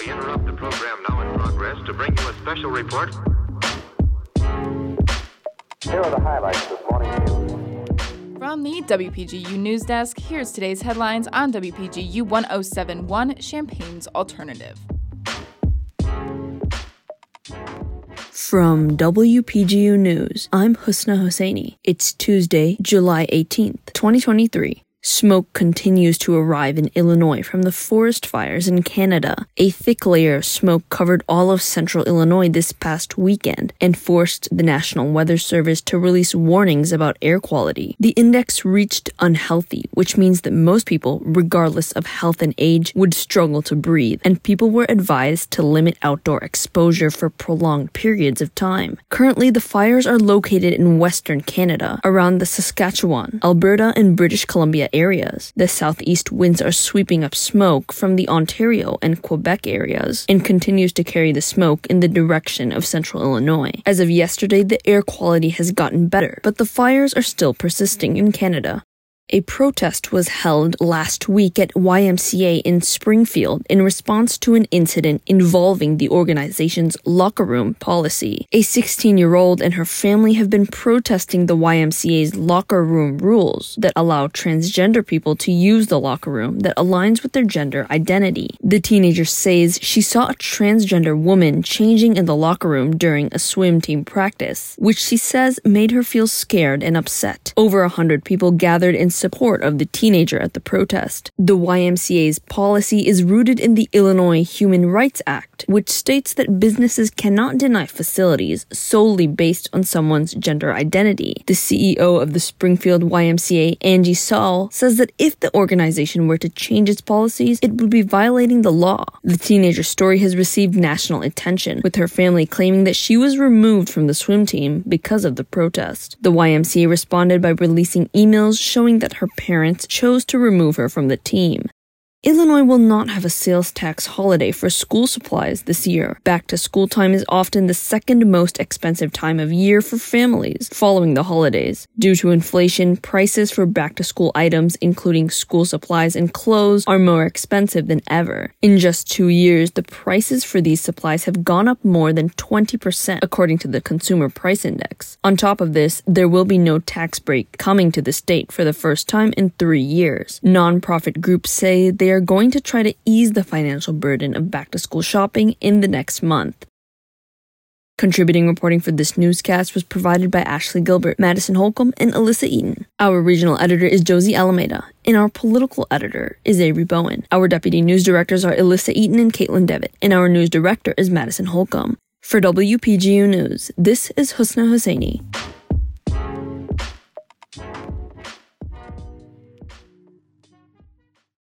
We interrupt the program now in progress to bring you a special report. Here are the highlights this morning's news. From the WPGU News Desk, here's today's headlines on WPGU 1071 Champaign's Alternative. From WPGU News, I'm Husna Hussaini. It's Tuesday, July 18th, 2023. Smoke continues to arrive in Illinois from the forest fires in Canada. A thick layer of smoke covered all of central Illinois this past weekend and forced the National Weather Service to release warnings about air quality. The index reached unhealthy, which means that most people, regardless of health and age, would struggle to breathe, and people were advised to limit outdoor exposure for prolonged periods of time. Currently, the fires are located in western Canada, around the Saskatchewan, Alberta, and British Columbia areas. The southeast winds are sweeping up smoke from the Ontario and Quebec areas and continues to carry the smoke in the direction of central Illinois. As of yesterday, the air quality has gotten better, but the fires are still persisting in Canada. A protest was held last week at YMCA in Springfield in response to an incident involving the organization's locker room policy. A 16 year old and her family have been protesting the YMCA's locker room rules that allow transgender people to use the locker room that aligns with their gender identity. The teenager says she saw a transgender woman changing in the locker room during a swim team practice, which she says made her feel scared and upset. Over a hundred people gathered in support of the teenager at the protest. The YMCA's policy is rooted in the Illinois Human Rights Act, which states that businesses cannot deny facilities solely based on someone's gender identity. The CEO of the Springfield YMCA, Angie Saul, says that if the organization were to change its policies, it would be violating the law. The teenager's story has received national attention, with her family claiming that she was removed from the swim team because of the protest. The YMCA responded by releasing emails showing that her parents chose to remove her from the team. Illinois will not have a sales tax holiday for school supplies this year. Back to school time is often the second most expensive time of year for families following the holidays. Due to inflation, prices for back to school items, including school supplies and clothes, are more expensive than ever. In just two years, the prices for these supplies have gone up more than 20%, according to the Consumer Price Index. On top of this, there will be no tax break coming to the state for the first time in three years. Nonprofit groups say they are going to try to ease the financial burden of back to school shopping in the next month. Contributing reporting for this newscast was provided by Ashley Gilbert, Madison Holcomb, and Elissa Eaton. Our regional editor is Josie Alameda, and our political editor is Avery Bowen. Our deputy news directors are Elissa Eaton and Caitlin Devitt, and our news director is Madison Holcomb. For WPGU News, this is Husna Hussaini.